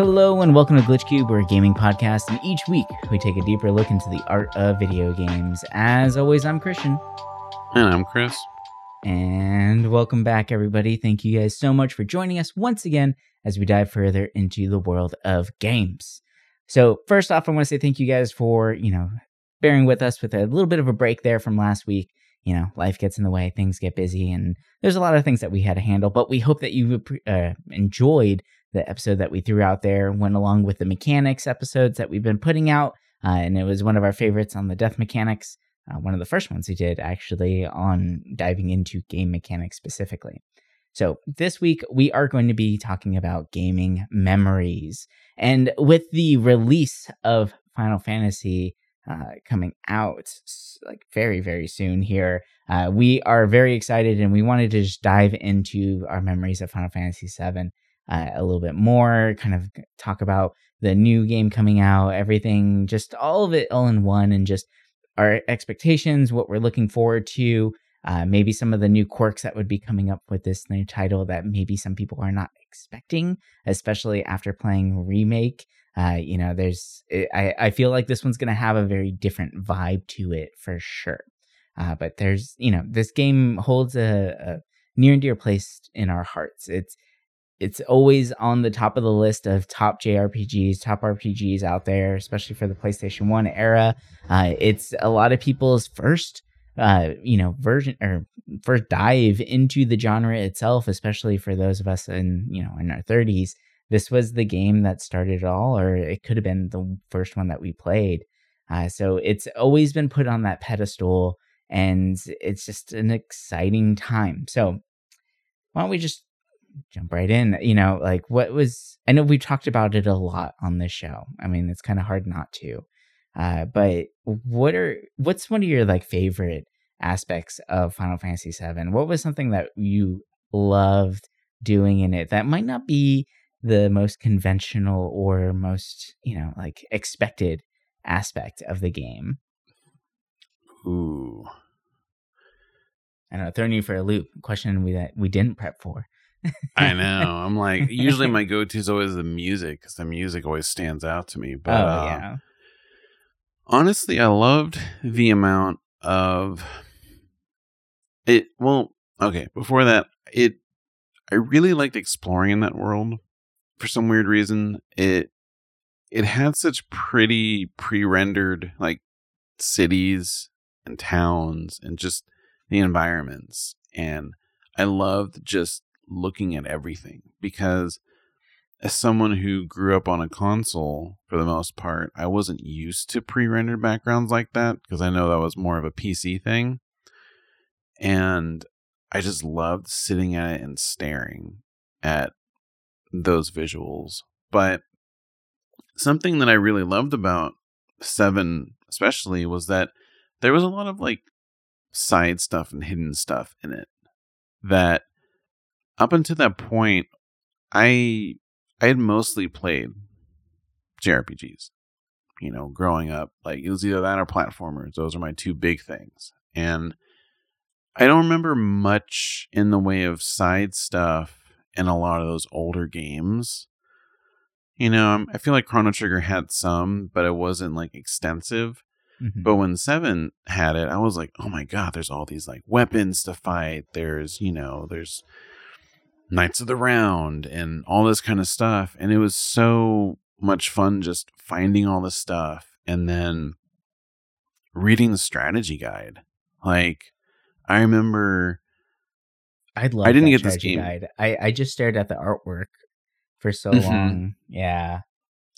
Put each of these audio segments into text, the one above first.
Hello and welcome to Glitch Cube, we're a gaming podcast, and each week we take a deeper look into the art of video games. As always, I'm Christian. And I'm Chris. And welcome back, everybody. Thank you guys so much for joining us once again as we dive further into the world of games. So, first off, I want to say thank you guys for, you know, bearing with us with a little bit of a break there from last week. You know, life gets in the way, things get busy, and there's a lot of things that we had to handle, but we hope that you uh, enjoyed the episode that we threw out there went along with the mechanics episodes that we've been putting out. Uh, and it was one of our favorites on the death mechanics. Uh, one of the first ones we did actually on diving into game mechanics specifically. So, this week we are going to be talking about gaming memories. And with the release of Final Fantasy uh, coming out like very, very soon here, uh, we are very excited and we wanted to just dive into our memories of Final Fantasy VII uh, a little bit more, kind of talk about the new game coming out, everything, just all of it all in one, and just our expectations, what we're looking forward to, uh, maybe some of the new quirks that would be coming up with this new title that maybe some people are not expecting, especially after playing remake. Uh, you know, there's I I feel like this one's gonna have a very different vibe to it for sure. Uh, but there's you know this game holds a, a near and dear place in our hearts. It's it's always on the top of the list of top JRPGs, top RPGs out there, especially for the PlayStation 1 era. Uh, it's a lot of people's first uh, you know, version or first dive into the genre itself, especially for those of us in, you know, in our 30s. This was the game that started it all, or it could have been the first one that we played. Uh, so it's always been put on that pedestal, and it's just an exciting time. So why don't we just jump right in. You know, like what was I know we talked about it a lot on this show. I mean, it's kind of hard not to. Uh, but what are what's one of your like favorite aspects of Final Fantasy VII? What was something that you loved doing in it that might not be the most conventional or most you know like expected aspect of the game? Ooh. I know, throwing you for a loop. Question we that we didn't prep for. I know. I'm like, usually my go to is always the music because the music always stands out to me. But oh, uh, yeah. honestly, I loved the amount of it. Well, okay. Before that, it I really liked exploring in that world for some weird reason. It it had such pretty pre-rendered like cities and towns and just the environments and I loved just looking at everything because as someone who grew up on a console for the most part, I wasn't used to pre-rendered backgrounds like that because I know that was more of a PC thing. And I just loved sitting at it and staring at those visuals. But something that I really loved about 7 especially was that there was a lot of like side stuff and hidden stuff in it that up until that point, I I had mostly played JRPGs. You know, growing up, like it was either that or platformers. Those are my two big things, and I don't remember much in the way of side stuff in a lot of those older games. You know, I feel like Chrono Trigger had some, but it wasn't like extensive. Mm-hmm. But when Seven had it, I was like, oh my god, there's all these like weapons to fight. There's, you know, there's Knights of the Round and all this kind of stuff. And it was so much fun just finding all this stuff and then reading the strategy guide. Like, I remember. I'd love I didn't get this game. Guide. I, I just stared at the artwork for so mm-hmm. long. Yeah.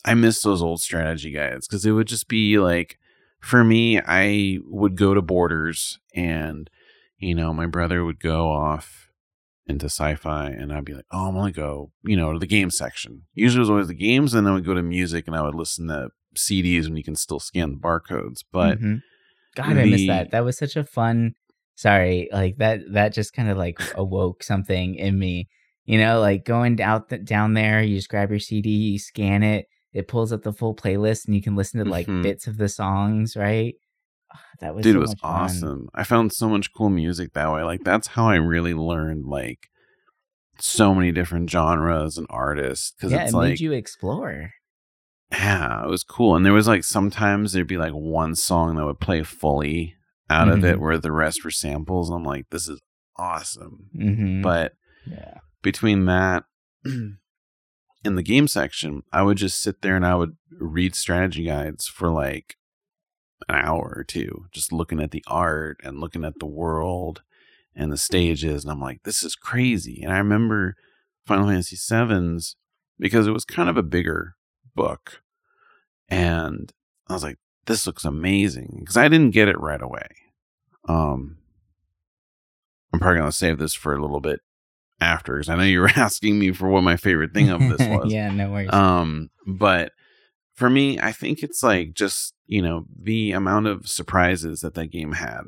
I miss those old strategy guides because it would just be like, for me, I would go to Borders and, you know, my brother would go off into sci-fi and I'd be like, oh, I'm gonna go, you know, to the game section. Usually it was always the games, and then I would go to music and I would listen to CDs when you can still scan the barcodes. But mm-hmm. God, the... I missed that. That was such a fun. Sorry, like that. That just kind of like awoke something in me. You know, like going out th- down there, you just grab your CD, you scan it, it pulls up the full playlist and you can listen to like Mhm. bits of the songs, right? That was Dude, so it was much fun. awesome. I found so much cool music that way. Like that's how I really learned like so many different genres and artists because Yeah, it's it like made you explore. yeah, it was cool. And there was like sometimes there'd be like one song that would play fully out of it Mhm. where the rest were samples. And I'm like, this is awesome. hmm But yeah. between that in the game section, I would just sit there and I would read strategy guides for like an hour or two, just looking at the art and looking at the world and the stages. And I'm like, this is crazy. And I remember Final Fantasy VII's because it was kind of a bigger book. And I was like, this looks amazing because I didn't get it right away. Um, I'm probably going to save this for a little bit after because I know you were asking me for what my favorite thing of this was. yeah, no worries. Um, but for me, I think it's like just, you know, the amount of surprises that that game had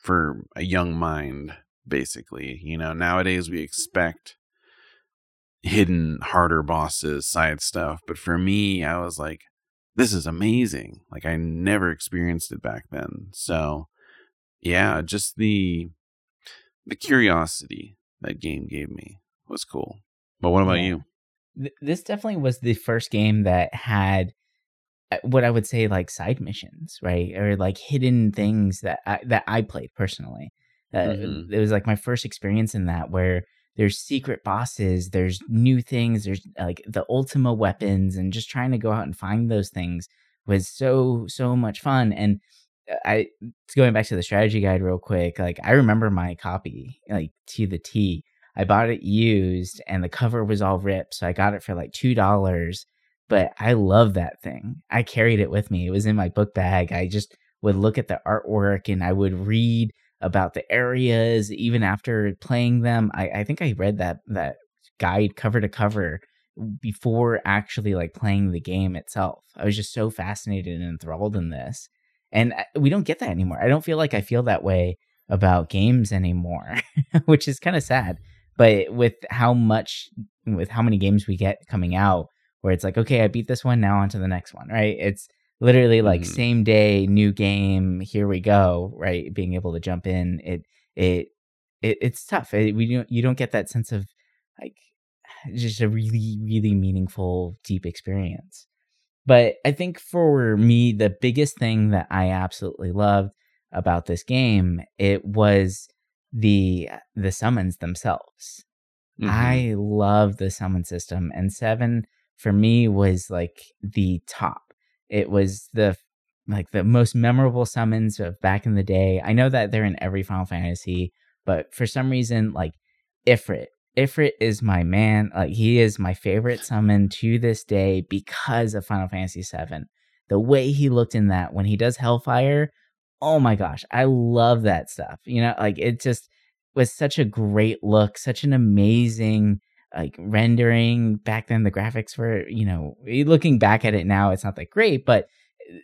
for a young mind, basically. You know, nowadays we expect hidden, harder bosses, side stuff. But for me, I was like, this is amazing. Like, I never experienced it back then. So, yeah, just the the curiosity that game gave me was cool. But what about Yeah. you? Th- this definitely was the first game that had uh, what I would say like side missions, right, or like hidden things that I, that I played personally. Uh, Mhm. It was like my first experience in that, where there's secret bosses, there's new things, there's like the Ultima weapons, and just trying to go out and find those things was so so much fun. And uh, I going back to the strategy guide real quick, like I remember my copy like to the T. I bought it used and the cover was all ripped. So I got it for like $2. But I love that thing. I carried it with me. It was in my book bag. I just would look at the artwork and I would read about the areas even after playing them. I, I think I read that that guide cover to cover before actually like playing the game itself. I was just so fascinated and enthralled in this. And we don't get that anymore. I don't feel like I feel that way about games anymore, which is kind of sad. But with how much, with how many games we get coming out, where it's like, okay, I beat this one, now on to the next one, right? It's literally like Mhm. same day, new game, here we go, right? Being able to jump in, it, it, it it's tough. It, we don't, you don't get that sense of like just a really, really meaningful, deep experience. But I think for me, the biggest thing that I absolutely loved about this game, it was the the summons themselves. Mhm. I love the summon system, and seven for me was like the top. It was the like the most memorable summons of back in the day. I know that they're in every Final Fantasy, but for some reason, like Ifrit, Ifrit is my man. Like he is my favorite summon to this day because of Final Fantasy VII. The way he looked in that when he does Hellfire, oh my gosh, I love that stuff. You know, like it just was such a great look, such an amazing like rendering. Back then the graphics were you know eh, looking back at it now it's not that great but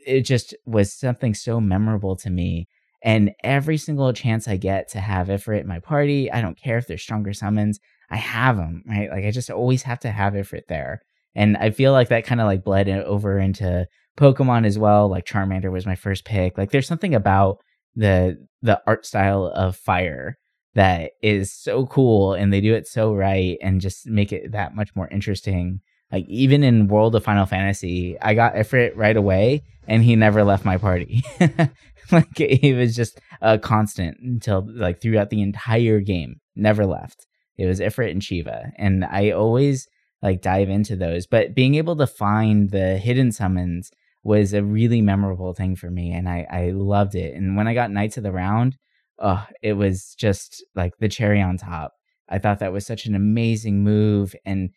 it just was something so memorable to me. And every single chance i get to have ifrit in my party i don't care if there's stronger summons i have them right? Like i just always have to have ifrit there. And i feel like that kind of like bled over into pokemon as well like charmander was my first pick like there's something about the the art style of fire that is so cool and they do it so right and just make it that much more interesting. Like even in World of Final Fantasy, I got Ifrit right away and he never left my party. like he was just a constant until like throughout the entire game, never left. It was Ifrit and Shiva and I always like dive into those, but being able to find the hidden summons was a really memorable thing for me and I I loved it. And when I got Knights of the Round, oh, it was just like the cherry on top. I thought that was such an amazing move and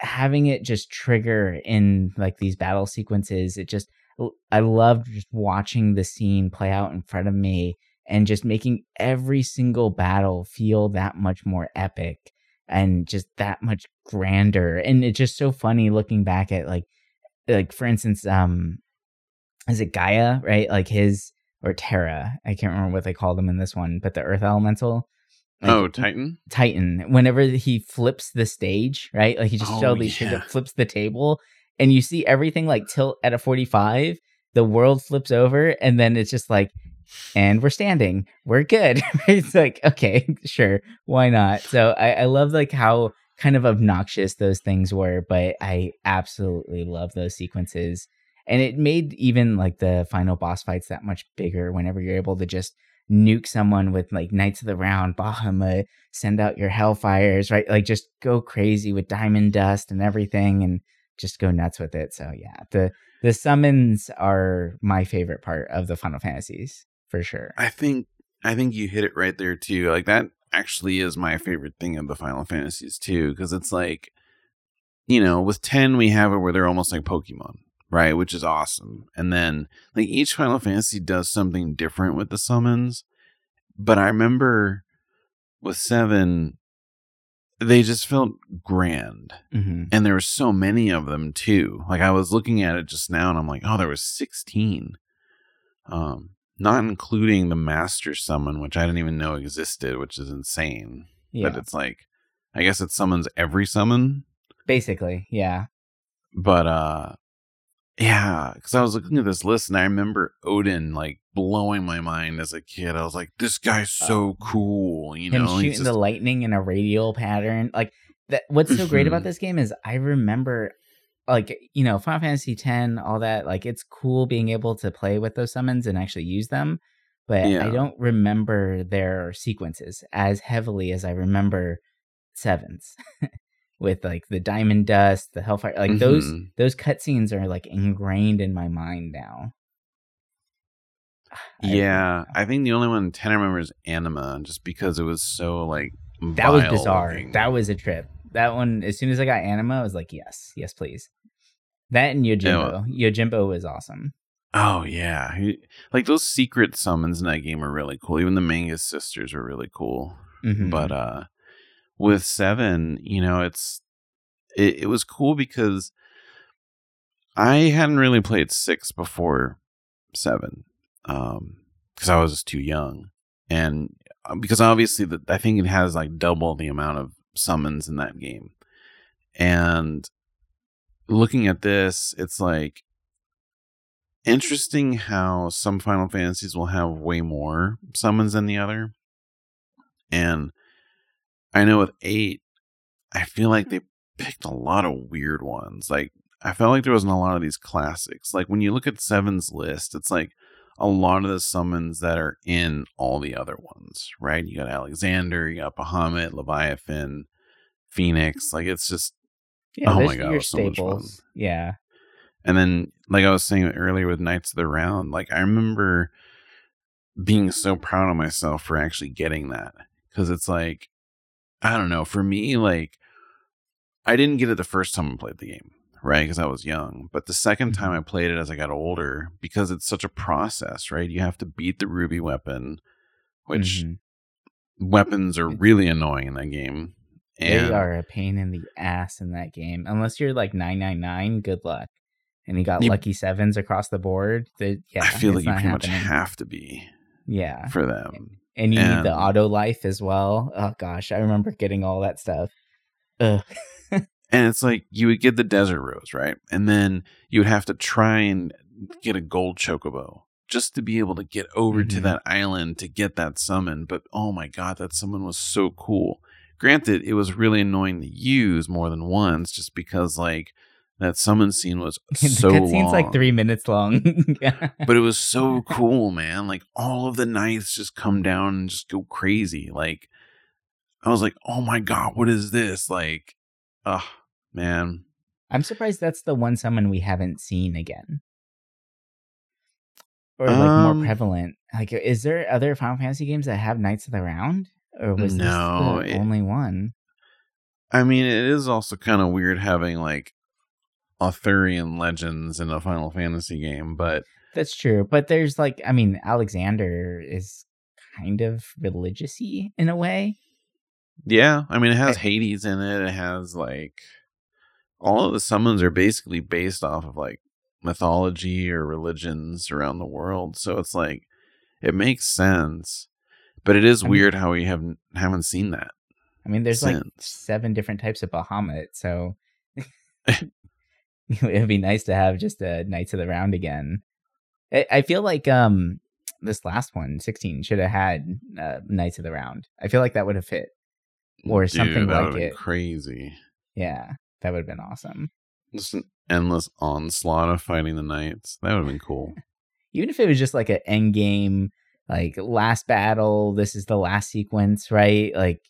having it just trigger in like these battle sequences, it just I loved just watching the scene play out in front of me and just making every single battle feel that much more epic and just that much grander. And it's just so funny looking back at like like for instance, um is it Gaia, right? Like his or Terra. I can't remember what they called him in this one, but the Earth Elemental. Like, oh, Titan. Titan. Whenever he flips the stage, right? Like he just Oh, yeah. flips the table, and you see everything like tilt at a 45, the world flips over, and then it's just like, and we're standing, we're good. it's like, okay, sure, why not? So I, I love like how kind of obnoxious those things were, but I absolutely love those sequences. And it made even like the final boss fights that much bigger whenever you're able to just nuke someone with like Knights of the Round, Bahamut, send out your Hellfires, right? Like just go crazy with Diamond Dust and everything and just go nuts with it. So yeah, the the summons are my favorite part of the Final Fantasies for sure. I think I think you hit it right there too. Like that actually is my favorite thing of the Final Fantasies too, because it's like, you know, with ten we have it where they're almost like Pokemon, right? Which is awesome. And then like each Final Fantasy does something different with the summons. But I remember with seven, they just felt grand. Mm-hmm. And there were so many of them too. Like I was looking at it just now and I'm like, oh, there was 16. Um, not including the master summon, which I didn't even know existed, which is insane. Yeah, But it's like I guess it summons every summon. basically, yeah. But uh yeah, because I was looking at this list and I remember Odin like blowing my mind as a kid. I was like, this guy's so cool, you Him know? shooting the lightning in a radial pattern, like that. What's so great about Mhm. this game is I remember, like you know, Final Fantasy X, all that. Like it's cool being able to play with those summons and actually use them, but I don't remember their sequences as heavily as I remember sevens. With like the diamond dust, the hellfire, like those Mhm. those cutscenes are like ingrained in my mind now. I- Yeah, I think the only one 10 I remember is Anima, just because it was so like that was bizarre. looking. That was a trip. That one, as soon as I got anima, I was like, yes, yes, please. That and Yojimbo. Yojimbo was awesome. Oh yeah, He- like those secret summons in that game are really cool. Even the Magus sisters are really cool. Mhm. But uh with seven, you know, it's it, it was cool because I hadn't really played six before seven, um, because I was just too young, and uh, because obviously that I think it has like double the amount of summons in that game, and looking at this, it's like interesting how some Final Fantasies will have way more summons than the other. And I know with eight, I feel like they picked a lot of weird ones. Like I felt like there wasn't a lot of these classics. Like when you look at Seven's list, it's like a lot of the summons that are in all the other ones, right? You got Alexander, you got Bahamut, Leviathan, Phoenix. Mm-hmm. Like it's just yeah, oh my God, your so much fun. Yeah. And then, like I was saying earlier with Knights of the Round, like I remember being so proud of myself for actually getting that. Cause it's like, I don't know, for me, like, I didn't get it the first time I played the game, right? Because I was young. But the 2nd time I played it as I got older, because it's such a process, right? You have to beat the ruby weapon, which Mhm. weapons are really annoying in that game. And they are a pain in the ass in that game. Unless you're like 999, good luck. And you got You- lucky sevens across the board. That yeah, I feel like you pretty much happening. have to be Yeah. for them. And you need the auto life as well. Oh gosh, I remember getting all that stuff. Ugh. And it's like you would get the desert rose, right? And then you would have to try and get a gold chocobo just to be able to get over to Mhm. that island to get that summon. But oh my god, that summon was so cool. Granted, it was really annoying to use more than once just because like that summon scene was the so cutscene's long. like three minutes long. yeah. but it was so cool, man. Like all of the knights just come down and just go crazy. Like I was like, "Oh my god, what is this?" Like, oh man, I'm surprised that's the one summon we haven't seen again. Or like Um, more prevalent. Like is there other Final Fantasy games that have Knights of the Round? Or was No, this the it- only one? I mean, it is also kind of weird having like Arthurian legends in a Final Fantasy game, but That's true. But there's like I mean, Alexander is kind of religious-y in a way. yeah, I mean, it has I- Hades in it. It has like all of the summons are basically based off of like mythology or religions around the world. So it's like it makes sense, but it is I mean- weird how we haven't haven't seen that. I mean, there's like seven different types of Bahamut, so it would be nice to have just a Knights of the Round again. I, I feel like um this last one, 16, should have had uh, Knights of the Round. I feel like that would have fit. Or Dude, something that like it. Crazy. Yeah, that would have been awesome. Just an endless onslaught of fighting the knights. That would have been cool. Even if it was just like an end game, like last battle, this is the last sequence, right? Like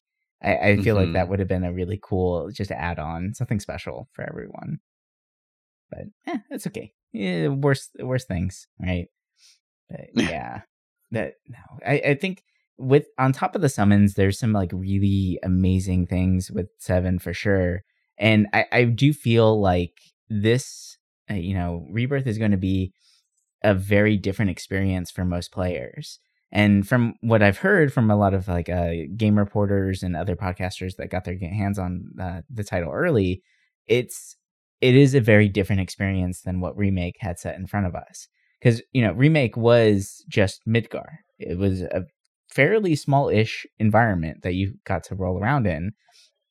I, I feel like Mhm. that would have been a really cool just add on, something special for everyone. But eh, it's okay. Yeah, worse worse things, right? But yeah. That no. I, I think with on top of the summons, there's some like really amazing things with seven for sure. And I, I do feel like this uh, you know, Rebirth is going to be a very different experience for most players. And from what I've heard from a lot of like uh, game reporters and other podcasters that got their hands on uh, the title early, it's it is a very different experience than what remake had set in front of us. Because you know, remake was just Midgar. It was a fairly small-ish environment that you got to roll around in,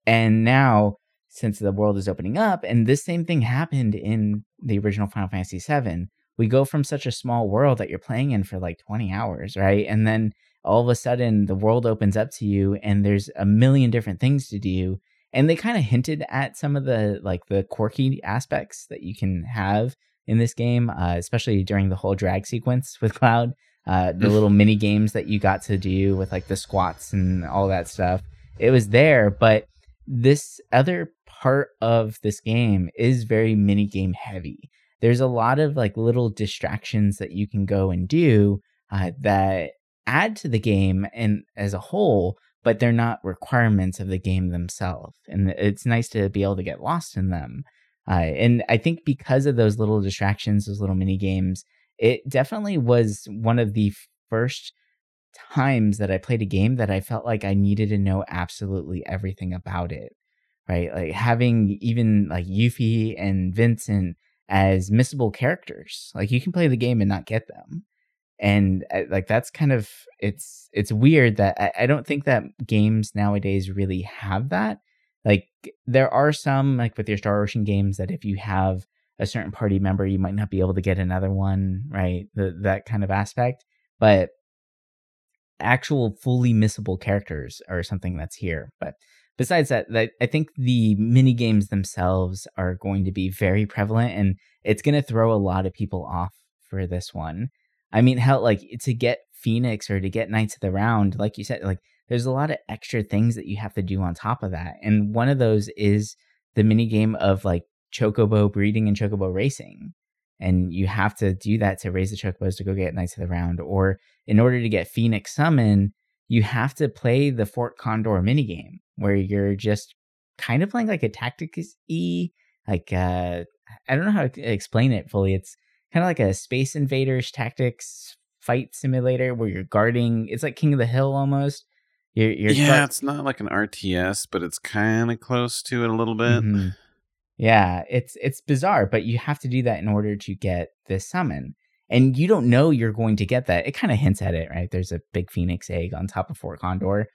and now since the world is opening up, and this same thing happened in the original Final Fantasy VII, we go from such a small world that you're playing in for like 20 hours, right? And then all of a sudden the world opens up to you and there's a million different things to do. And they kind of hinted at some of the like the quirky aspects that you can have in this game, uh, especially during the whole drag sequence with Cloud. Uh, the little mini games that you got to do with like the squats and all that stuff. It was there, but this other part of this game is very mini game heavy. There's a lot of like little distractions that you can go and do uh, that add to the game and as a whole but they're not requirements of the game themselves and it's nice to be able to get lost in them. Uh, and i think because of those little distractions those little mini games it definitely was one of the first times that i played a game that i felt like i needed to know absolutely everything about it right like having even like yuffie and vincent as missable characters. Like you can play the game and not get them. And uh, like that's kind of it's it's weird that I, I don't think that games nowadays really have that. Like there are some like with your Star Ocean games that if you have a certain party member, you might not be able to get another one, right? The, that kind of aspect. But actual fully missable characters are something that's here. But besides that, that I think the mini games themselves are going to be very prevalent, and it's going to throw a lot of people off for this one. I mean, hell, like to get Phoenix or to get Knights of the Round, like you said, like there's a lot of extra things that you have to do on top of that, and one of those is the mini game of like chocobo breeding and chocobo racing. And you have to do that to raise the chocobos to go get Knights of the Round. Or in order to get Phoenix Summon, you have to play the Fort Condor minigame where you're just kind of playing like a tactics e like uh I don't know how to explain it fully. It's kind of like a Space Invaders tactics fight simulator where you're guarding. It's like King of the Hill almost. You're, you're yeah, guard- it's not like an RTS, but it's kind of close to it a little bit. Mhm. Yeah, it's it's bizarre, but you have to do that in order to get this summon. And you don't know you're going to get that. It kind of hints at it, right? There's a big phoenix egg on top of Fort Condor,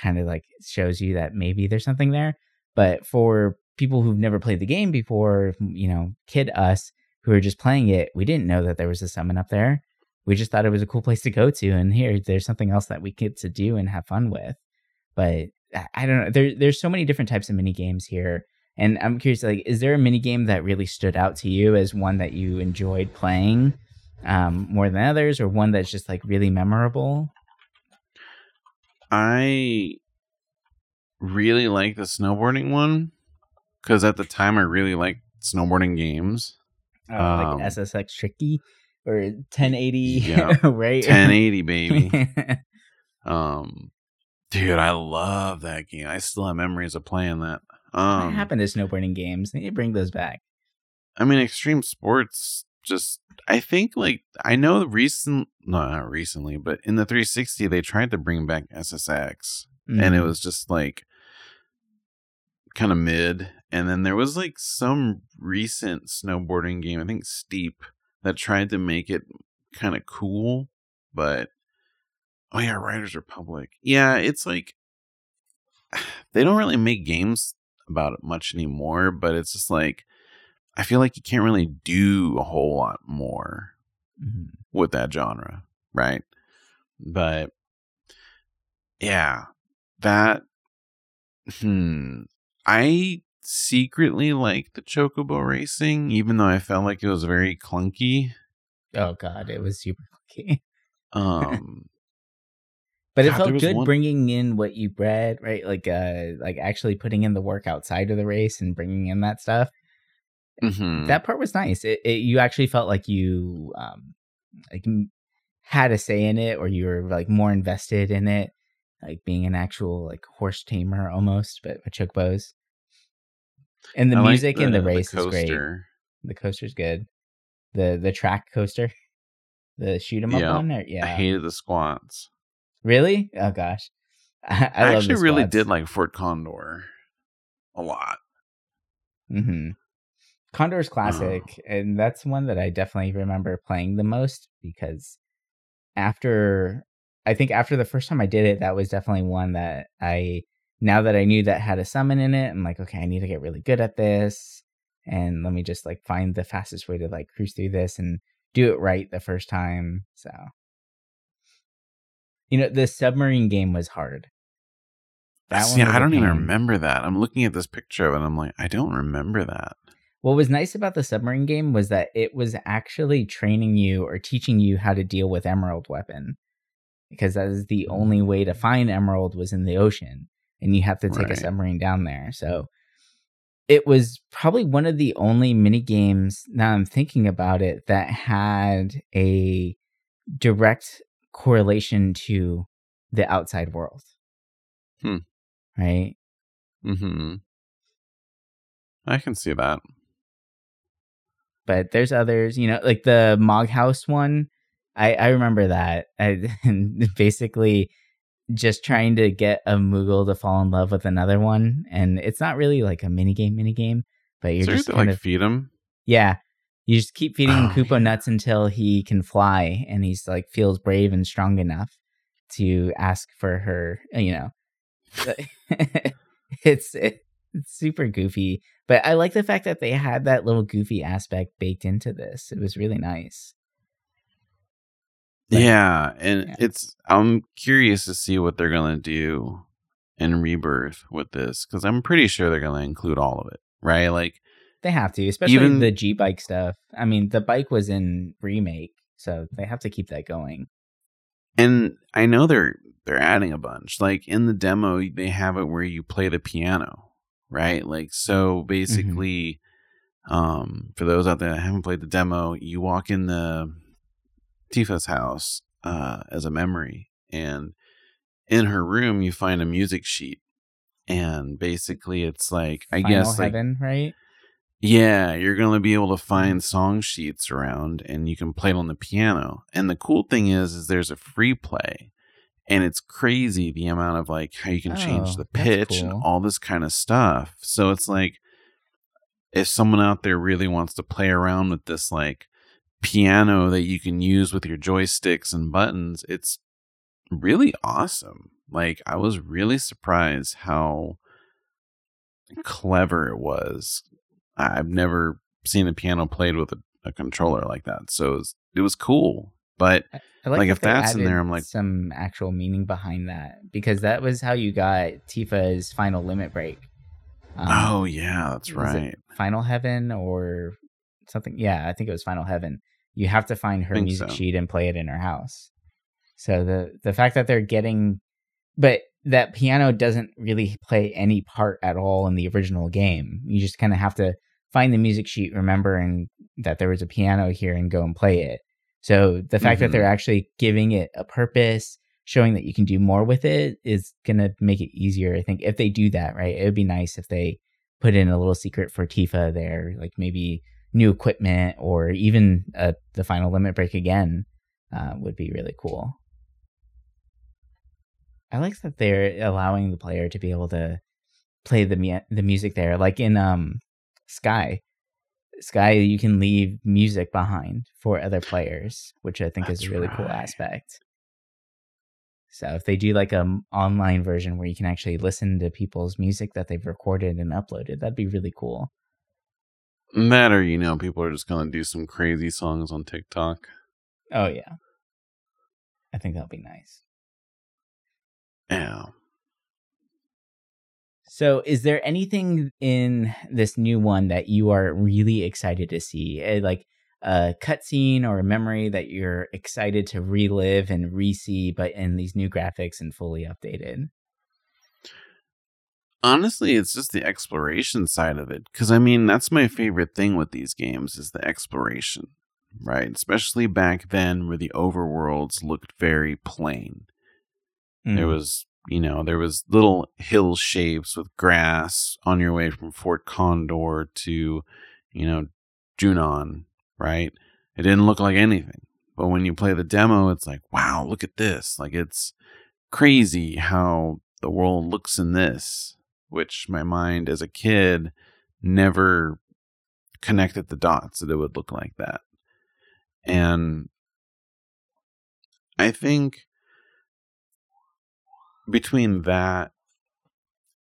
kind of like shows you that maybe there's something there. But for people who've never played the game before, you know, kid us who are just playing it, we didn't know that there was a summon up there. We just thought it was a cool place to go to, and here there's something else that we get to do and have fun with. But I- don't know. There, there's so many different types of mini games here, and I'm curious. Like, is there a mini game that really stood out to you as one that you enjoyed playing um, more than others, or one that's just like really memorable? I really like the snowboarding one because at the time I really liked snowboarding games. Uh, Um, like SSX Tricky or 1080, Yeah. right? 1080 baby. Um, dude, I love that game. I still have memories of playing that. what Um, happened to snowboarding games? They need to bring those back. I mean, extreme sports. Just, I think, like, I know recent, no, not recently, but in the 360, they tried to bring back SSX, and it Mhm. was just like kind of mid. And then there was like some recent snowboarding game, I think Steep, that tried to make it kind of cool, but oh yeah, Riders Republic. Yeah, it's like they don't really make games about it much anymore, but it's just like I feel like you can't really do a whole lot more Mhm. with that genre, right? But yeah, that hmm I secretly like the chocobo racing even though I felt like it was very clunky. Oh god, it was super clunky. Um But it God, felt good one- bringing in what you bred, right? Like uh like actually putting in the work outside of the race and bringing in that stuff. Mhm. That part was nice. It, it you actually felt like you um like had a say in it or you were like more invested in it, like being an actual like horse tamer almost, but with chocobos. And the I like music in the race is great. The coaster's good. The the track coaster. The shoot 'em up Yeah. one or yeah. I hated the squats. Really? Oh gosh, I, I, I, actually really did like Fort Condor a lot. Mm-hmm. Condor's uh-huh. classic, Oh. and that's one that I definitely remember playing the most because after I think after the first time I did it, that was definitely one that I now that I knew that had a summon in it, I'm like, okay, I need to get really good at this, and let me just like find the fastest way to like cruise through this and do it right the first time. So, you know, the submarine game was hard. That See, one was don't even remember that. I'm looking at this picture of it and I'm like, I don't remember that. What was nice about the submarine game was that it was actually training you or teaching you how to deal with emerald weapon. Because that is the only way to find emerald was in the ocean and you have to take Right. a submarine down there. So it was probably one of the only mini games now I'm thinking about it that had a direct correlation to the outside world. Hmm. Right? hmm I can see that. But there's others, you know, like the Mog House one. I I remember that. I, and basically just trying to get a Moogle to fall in love with another one, and it's not really like a mini game, mini game, but you're so you just to kind like of feed him. yeah. You just keep feeding him Oh, Kupo yeah. nuts until he can fly, and he's like feels brave and strong enough to ask for her. You know, it's it, it's super goofy, but I like the fact that they had that little goofy aspect baked into this. It was really nice. Like- yeah, and yeah. it's I'm curious to see what they're gonna do in Rebirth with this because I'm pretty sure they're gonna include all of it, right? Like, They have to, especially Even- the G bike stuff. I mean, the bike was in remake, so they have to keep that going. and I know they're they're adding a bunch. Like in the demo, they have it where you play the piano, right? Like so, basically, um, for those out there that haven't played the demo, you walk in the Tifa's house uh, as a memory, and in her room, you find a music sheet, and basically, it's like I Final guess like right? yeah, you're going to be able to find song sheets around and you can play it on the piano. And the cool thing is is there's a free play and it's crazy the amount of like how you can change Oh, the that's pitch and all this kind of stuff. So it's like if someone out there really wants to play around with this like piano that you can use with your joysticks and buttons, it's really awesome. Like I was really surprised how clever it was. I've never seen a piano played with a, a controller like that, so it was, it was cool. But I Like, that if that's in there, I'm like- some actual meaning behind that because that was how you got Tifa's final limit break. Um, oh yeah, that's right. Final Heaven or something. Yeah, I think it was Final Heaven. You have to find her music so. sheet and play it in her house. So the the fact that they're getting, but that piano doesn't really play any part at all in the original game. You just kind of have to find the music sheet, remember, and that there was a piano here, and go and play it. So the fact that Mhm. they're actually giving it a purpose, showing that you can do more with it, is gonna make it easier. I think if they do that, right, it would be nice if they put in a little secret for Tifa there, like maybe new equipment or even uh, the final limit break again, uh, would be really cool. I like that they're allowing the player to be able to play the mu- the music there, like in um Sky. Sky, you can leave music behind for other players, which I think is a really cool aspect. So if they do like a m- online version where you can actually listen to people's music that they've recorded and uploaded, that'd be really cool. That or you know, people are just gonna do some crazy songs on TikTok. Oh yeah. I think that'll be nice. Yeah. So, is there anything in this new one that you are really excited to see? Eh, Like a cutscene or a memory that you're excited to relive and re-see, but in these new graphics and fully updated? Honestly, it's just the exploration side of it. Cause I mean, that's my favorite thing with these games is the exploration. Right? Especially back then where the overworlds looked very plain. There Mm. was, you know, there was little hill shapes with grass on your way from Fort Condor to, you know, Junon, right? It didn't look like anything. But when you play the demo, it's like, wow, look at this. Like it's crazy how the world looks in this, which my mind as a kid never connected the dots that it would look like that. And I think between that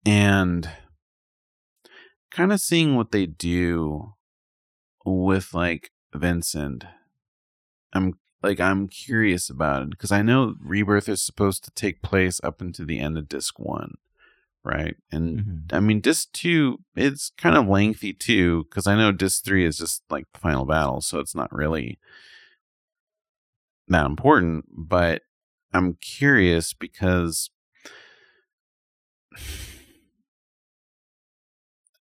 and kind of seeing what they do with like Vincent, I'm like I'm curious about it because I know Rebirth is supposed to take place up into the end of disc one, right? And Mhm. I mean, disc two, it's kind of lengthy too, because I know disc three is just like the final battle, so it's not really that important. But I'm curious because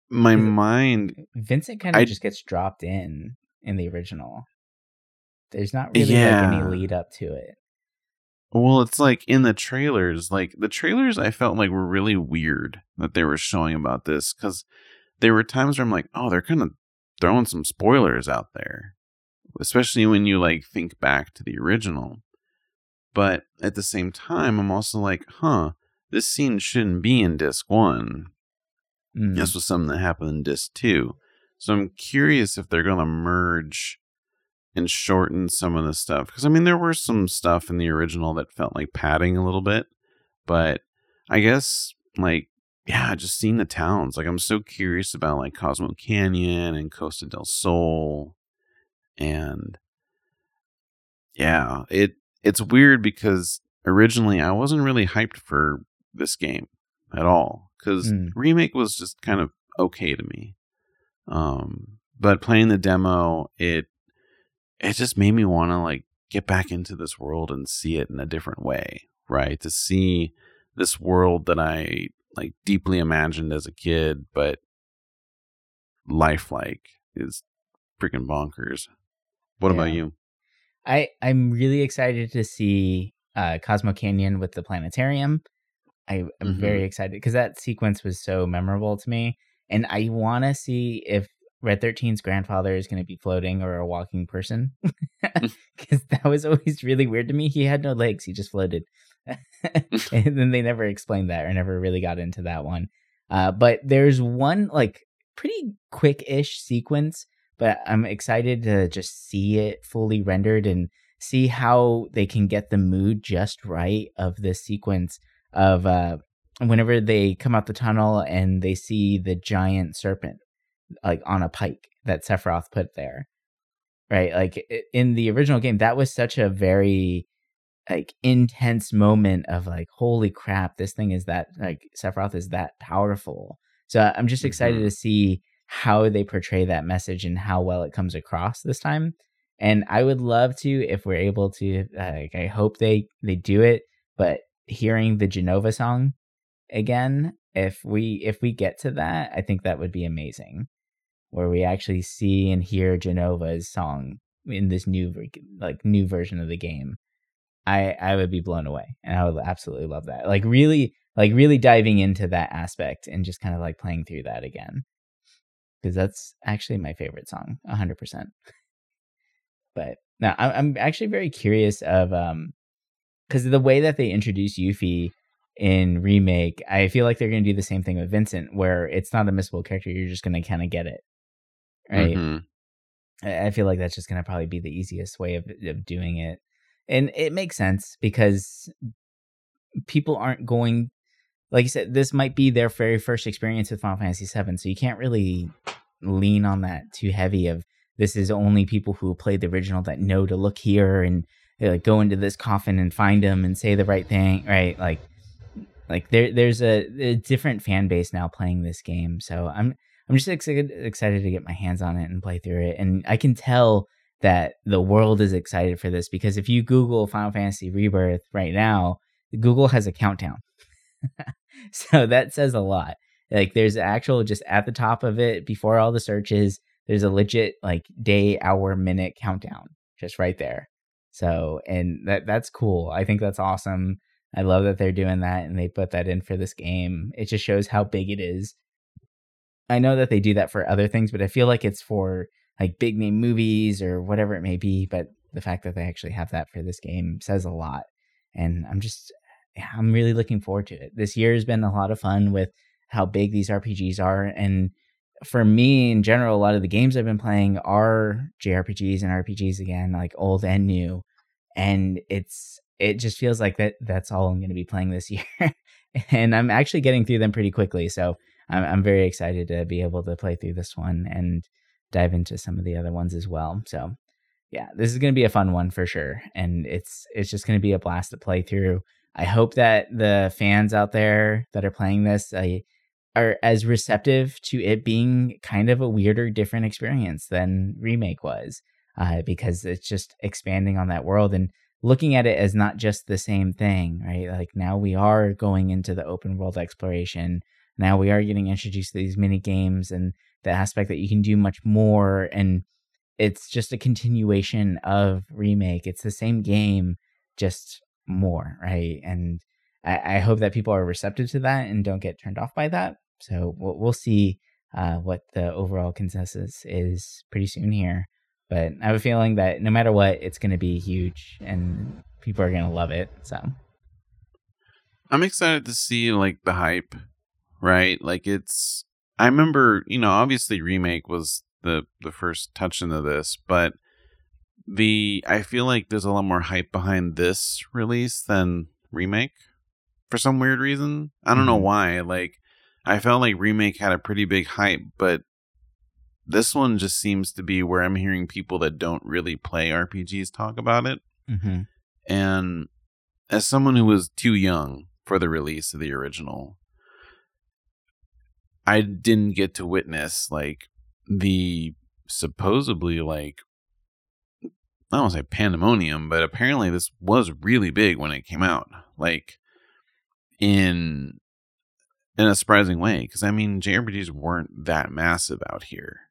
my mind, Vincent kind of I- just gets dropped in in the original. There's not really like any lead up to it. well, it's like in the trailers, like the trailers, I felt like were really weird that they were showing about this because there were times where I'm like, oh, they're kind of throwing some spoilers out there, especially when you like think back to the original. But at the same time, I'm also like, huh, this scene shouldn't be in disc one. Mm. This was something that happened in disc two. So I'm curious if they're going to merge and shorten some of the stuff. Because, I mean, there were some stuff in the original that felt like padding a little bit. But I guess, like, yeah, just seeing the towns. Like, I'm so curious about, like, Cosmo Canyon and Costa del Sol. And yeah, it it's weird because originally I wasn't really hyped for this game at all because Mm. remake was just kind of okay to me. Um, but playing the demo, it it just made me want to like get back into this world and see it in a different way, right? To see this world that I like deeply imagined as a kid, but lifelike is freaking bonkers. What about you? I I'm really excited to see uh, Cosmo Canyon with the planetarium. I am Mhm. very excited because that sequence was so memorable to me, and I want to see if Red 13's grandfather is going to be floating or a walking person, because that was always really weird to me. He had no legs; he just floated, and then they never explained that or never really got into that one. Uh, but there's one like pretty quick-ish sequence but I'm excited to just see it fully rendered and see how they can get the mood just right of this sequence of uh whenever they come out the tunnel and they see the giant serpent like on a pike that Sephiroth put there. Right? Like in the original game that was such a very like intense moment of like holy crap this thing is that like Sephiroth is that powerful. So I'm just excited Mhm. to see how they portray that message and how well it comes across this time. And I would love to if we're able to. Uh, like, I hope they they do it. But hearing the Jenova song again, if we if we get to that, I think that would be amazing. Where we actually see and hear Jenova's song in this new like new version of the game. I I would be blown away, and I would absolutely love that. Like really, like really diving into that aspect and just kind of like playing through that again because that's actually my favorite song, hundred percent. But now I'm actually very curious of um because the way that they introduce Yuffie in remake, I feel like they're going to do the same thing with Vincent, where it's not a missable character; you're just going to kind of get it, right? Mhm. I I feel like that's just going to probably be the easiest way of, of doing it. And it makes sense because people aren't going, like you said, this might be their very first experience with Final Fantasy VII. So you can't really lean on that too heavy of this is only people who played the original that know to look here and like go into this coffin and find them and say the right thing, right? Like like there there's a, a different fan base now playing this game. So I'm I'm just excited to get my hands on it and play through it. And I can tell that the world is excited for this because if you Google Final Fantasy Rebirth right now, Google has a countdown. so that says a lot. Like there's actual just at the top of it before all the searches, there's a legit like day, hour, minute countdown just right there. So and that that's cool. I think that's awesome. I love that they're doing that and they put that in for this game. It just shows how big it is. I know that they do that for other things, but I feel like it's for like big name movies or whatever it may be. But the fact that they actually have that for this game says a lot. And I'm just, I'm really looking forward to it. This year has been a lot of fun with how big these RPGs are. And for me in general, a lot of the games I've been playing are JRPGs and RPGs again, like old and new. And it's, it just feels like that that's all I'm going to be playing this year. and I'm actually getting through them pretty quickly. So I'm, I'm very excited to be able to play through this one and dive into some of the other ones as well. So yeah, this is going to be a fun one for sure. And it's, it's just going to be a blast to play through. I hope that the fans out there that are playing this uh, are as receptive to it being kind of a weirder, different experience than remake was, uh, because it's just expanding on that world and looking at it as not just the same thing, right? Like now we are going into the open world exploration. Now we are getting introduced to these mini games and the aspect that you can do much more. And it's just a continuation of remake. It's the same game, just more, right? And I, I hope that people are receptive to that and don't get turned off by that. So we'll, we'll see uh, what the overall consensus is pretty soon here. But I have a feeling that no matter what, it's going to be huge and people are going to love it. So I'm excited to see like the hype, right? Like it's I remember, you know, obviously remake was the the first touch into this, but the I feel like there's a lot more hype behind this release than remake for some weird reason. I don't mm-hmm. know why. Like I felt like remake had a pretty big hype, but this one just seems to be where I'm hearing people that don't really play RPGs talk about it. Mm-hmm. And as someone who was too young for the release of the original, I didn't get to witness like the supposedly like I don't want to say pandemonium, but apparently this was really big when it came out. Like in in a surprising way, because I mean JRPGs weren't that massive out here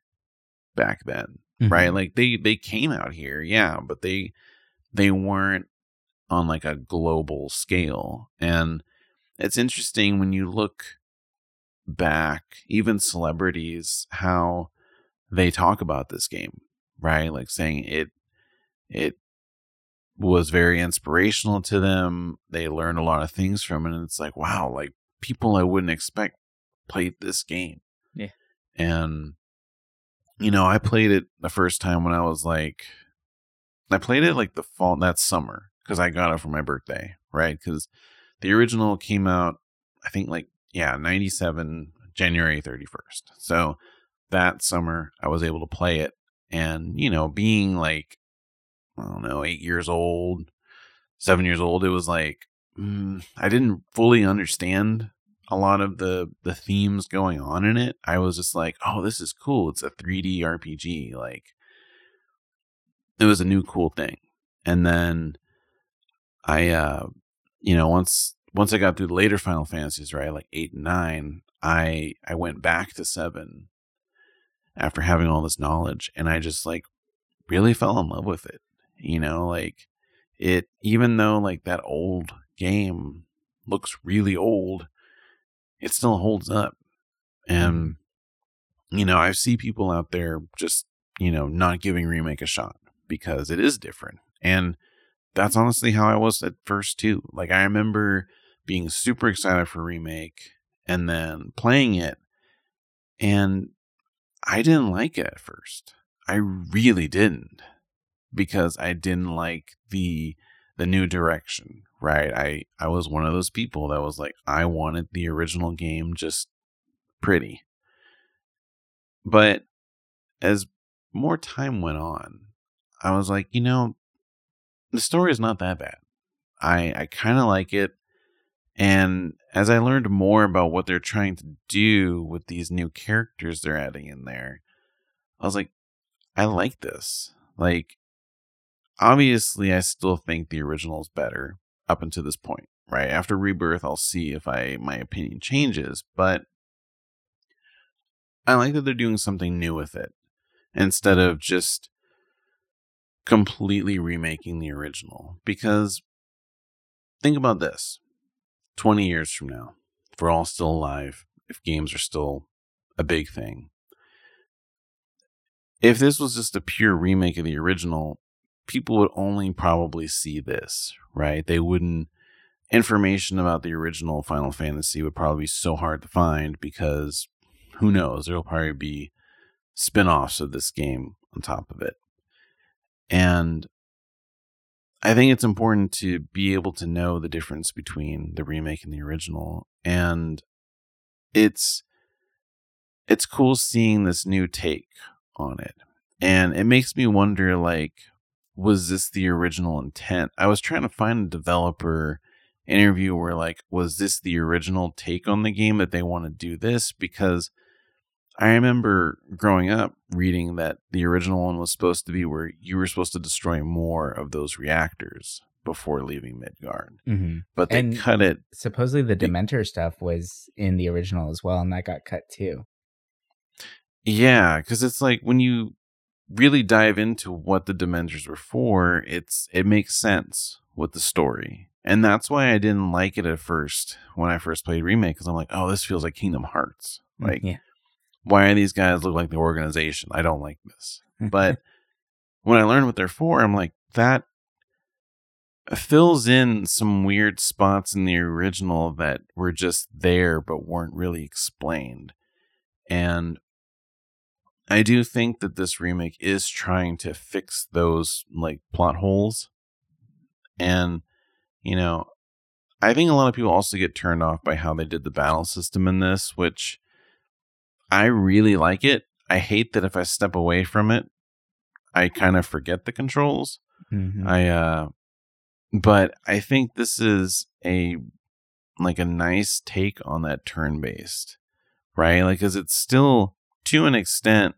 back then, mm-hmm. right? Like they they came out here, yeah, but they they weren't on like a global scale. And it's interesting when you look back, even celebrities, how they talk about this game, right? Like saying it it was very inspirational to them. They learned a lot of things from it. And it's like, wow, like people I wouldn't expect played this game. Yeah. And you know, I played it the first time when I was like, I played it like the fall that summer because I got it for my birthday, right? Because the original came out, I think like yeah, ninety seven January thirty first. So that summer I was able to play it, and you know, being like I don't know, eight years old, seven years old, it was like mm, I didn't fully understand a lot of the the themes going on in it, I was just like, "Oh, this is cool. It's a 3D RPG." Like it was a new cool thing. And then I uh you know, once once I got through the later Final Fantasies, right, like 8 and 9, I I went back to 7 after having all this knowledge and I just like really fell in love with it. You know, like it even though like that old game looks really old, it still holds up. And, mm-hmm. you know, I see people out there just, you know, not giving Remake a shot because it is different. And that's honestly how I was at first, too. Like, I remember being super excited for Remake and then playing it. And I didn't like it at first. I really didn't because I didn't like the the new direction right? I I was one of those people that was like I wanted the original game just pretty. But as more time went on, I was like, you know, the story is not that bad. I I kind of like it. And as I learned more about what they're trying to do with these new characters they're adding in there, I was like, I like this. Like, obviously, I still think the original is better up until this point, right? After Rebirth, I'll see if I my opinion changes, but I like that they're doing something new with it instead of just completely remaking the original. Because think about this 20 years from now, if we're all still alive, if games are still a big thing, if this was just a pure remake of the original, people would only probably see this, right? They wouldn't. Information about the original Final Fantasy would probably be so hard to find because who knows? There'll probably be spin offs of this game on top of it. And I think it's important to be able to know the difference between the remake and the original. And it's it's cool seeing this new take on it. And it makes me wonder like was this the original intent? I was trying to find a developer interview where like was this the original take on the game that they want to do this because I remember growing up reading that the original one was supposed to be where you were supposed to destroy more of those reactors before leaving Midgard. Mm-hmm. But they And- cut it. Supposedly the Dementor stuff was in the original as well, and that got cut too. Yeah, because it's like when you really dive into what the Dementors were for, it's it makes sense with the story. And that's why I didn't like it at first when I first played Remake, because I'm like, oh, this feels like Kingdom Hearts. Mm, like, yeah. why are these guys look like the organization? I don't like this. But when I learned what they're for, I'm like, that fills in some weird spots in the original that were just there but weren't really explained. And I do think that this remake is trying to fix those like plot holes. And, you know, I think a lot of people also get turned off by how they did the battle system in this, which I really like it. I hate that if I step away from it, I kind of forget the controls. Mhm. I uh but I think this is a like a nice take on that turn based, right? Like cuz it's still to an extent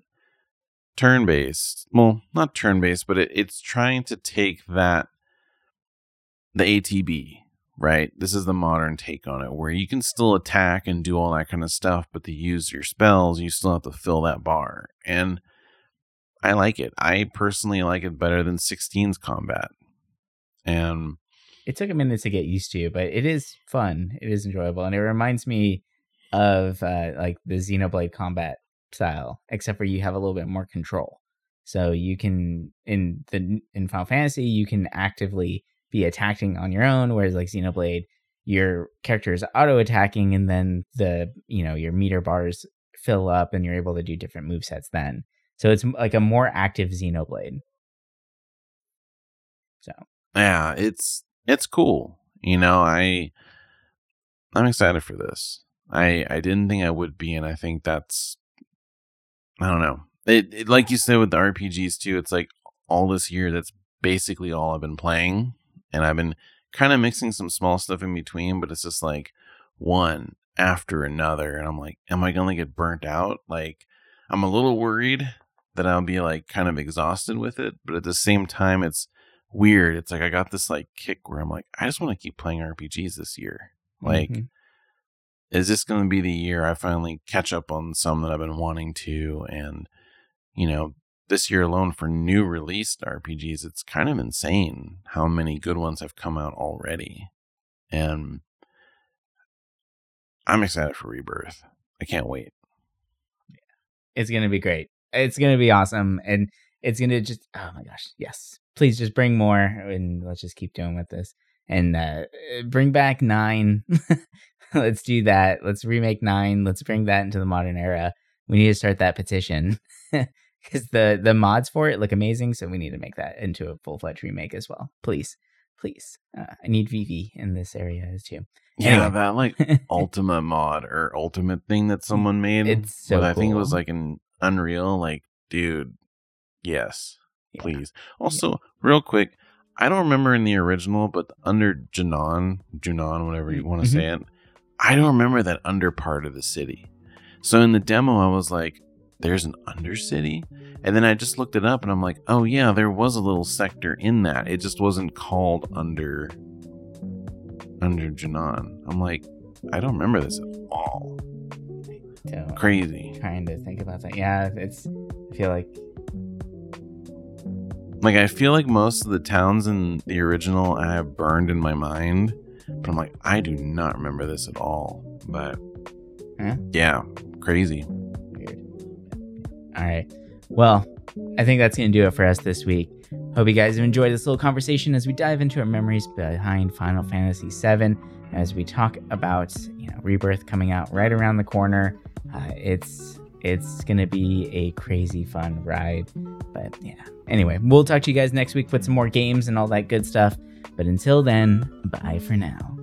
turn based. Well, not turn based, but it, it's trying to take that the ATB, right? This is the modern take on it where you can still attack and do all that kind of stuff, but to use your spells, you still have to fill that bar. And I like it. I personally like it better than 16's combat. And It took a minute to get used to, but it is fun. It is enjoyable, and it reminds me of uh, like the Xenoblade combat style, except for you have a little bit more control. So you can in the in Final Fantasy you can actively be attacking on your own, whereas like Xenoblade, your character is auto attacking, and then the you know your meter bars fill up, and you're able to do different move sets. Then, so it's like a more active Xenoblade. So yeah, it's it's cool. You know, I I'm excited for this. I I didn't think I would be, and I think that's I don't know. It, it like you said with the RPGs too. It's like all this year. That's basically all I've been playing, and I've been kind of mixing some small stuff in between. But it's just like one after another, and I'm like, am I gonna get burnt out? Like, I'm a little worried that I'll be like kind of exhausted with it, but at the same time, it's weird. It's like I got this like kick where I'm like, I just want to keep playing RPGs this year. Like, mhm. Is this going to be the year I finally catch up on some that I've been wanting to? And, you know, this year alone for new released RPGs, it's kind of insane how many good ones have come out already. And I'm excited for Rebirth. I can't wait. it's gonna be great. It's gonna be awesome, and it's gonna just oh my gosh, yes! Please just bring more, and let's just keep doing with this, and uh, bring back nine. let's do that. Let's remake nine. Let's bring that into the modern era. We need to start that petition because the the mods for it look amazing. So we need to make that into a full fledged remake as well. Please, please. Uh, I need Vivi in this area as too. Yeah, Anyway. that like Ultima mod or Ultimate thing that someone made. It's so with- I think it was like an Unreal. Like dude, yes, Yeah. please. Also, real quick, I don't remember in the original, but under Junon, Junon, whatever you want to Mhm. say it, I don't remember that under part of the city. So in the demo, I was like, "There's an undercity," and then I just looked it up, and I'm like, "Oh yeah, there was a little sector in that. It just wasn't called under under Junon." I'm like, I don't remember this at all. Don't- Crazy. trying to think about that. Yeah, it's. I feel like Like I feel like most of the towns in the original I have burned in my mind, but I'm like I do not remember this at all. But Huh? yeah, crazy. weird. All right. Well, I think that's gonna do it for us this week. Hope you guys have enjoyed this little conversation as we dive into our memories behind Final Fantasy VII, as we talk about you know Rebirth coming out right around the corner. Uh, it's it's gonna be a crazy fun ride, but yeah. Anyway, we'll talk to you guys next week with some more games and all that good stuff. But until then, bye for now.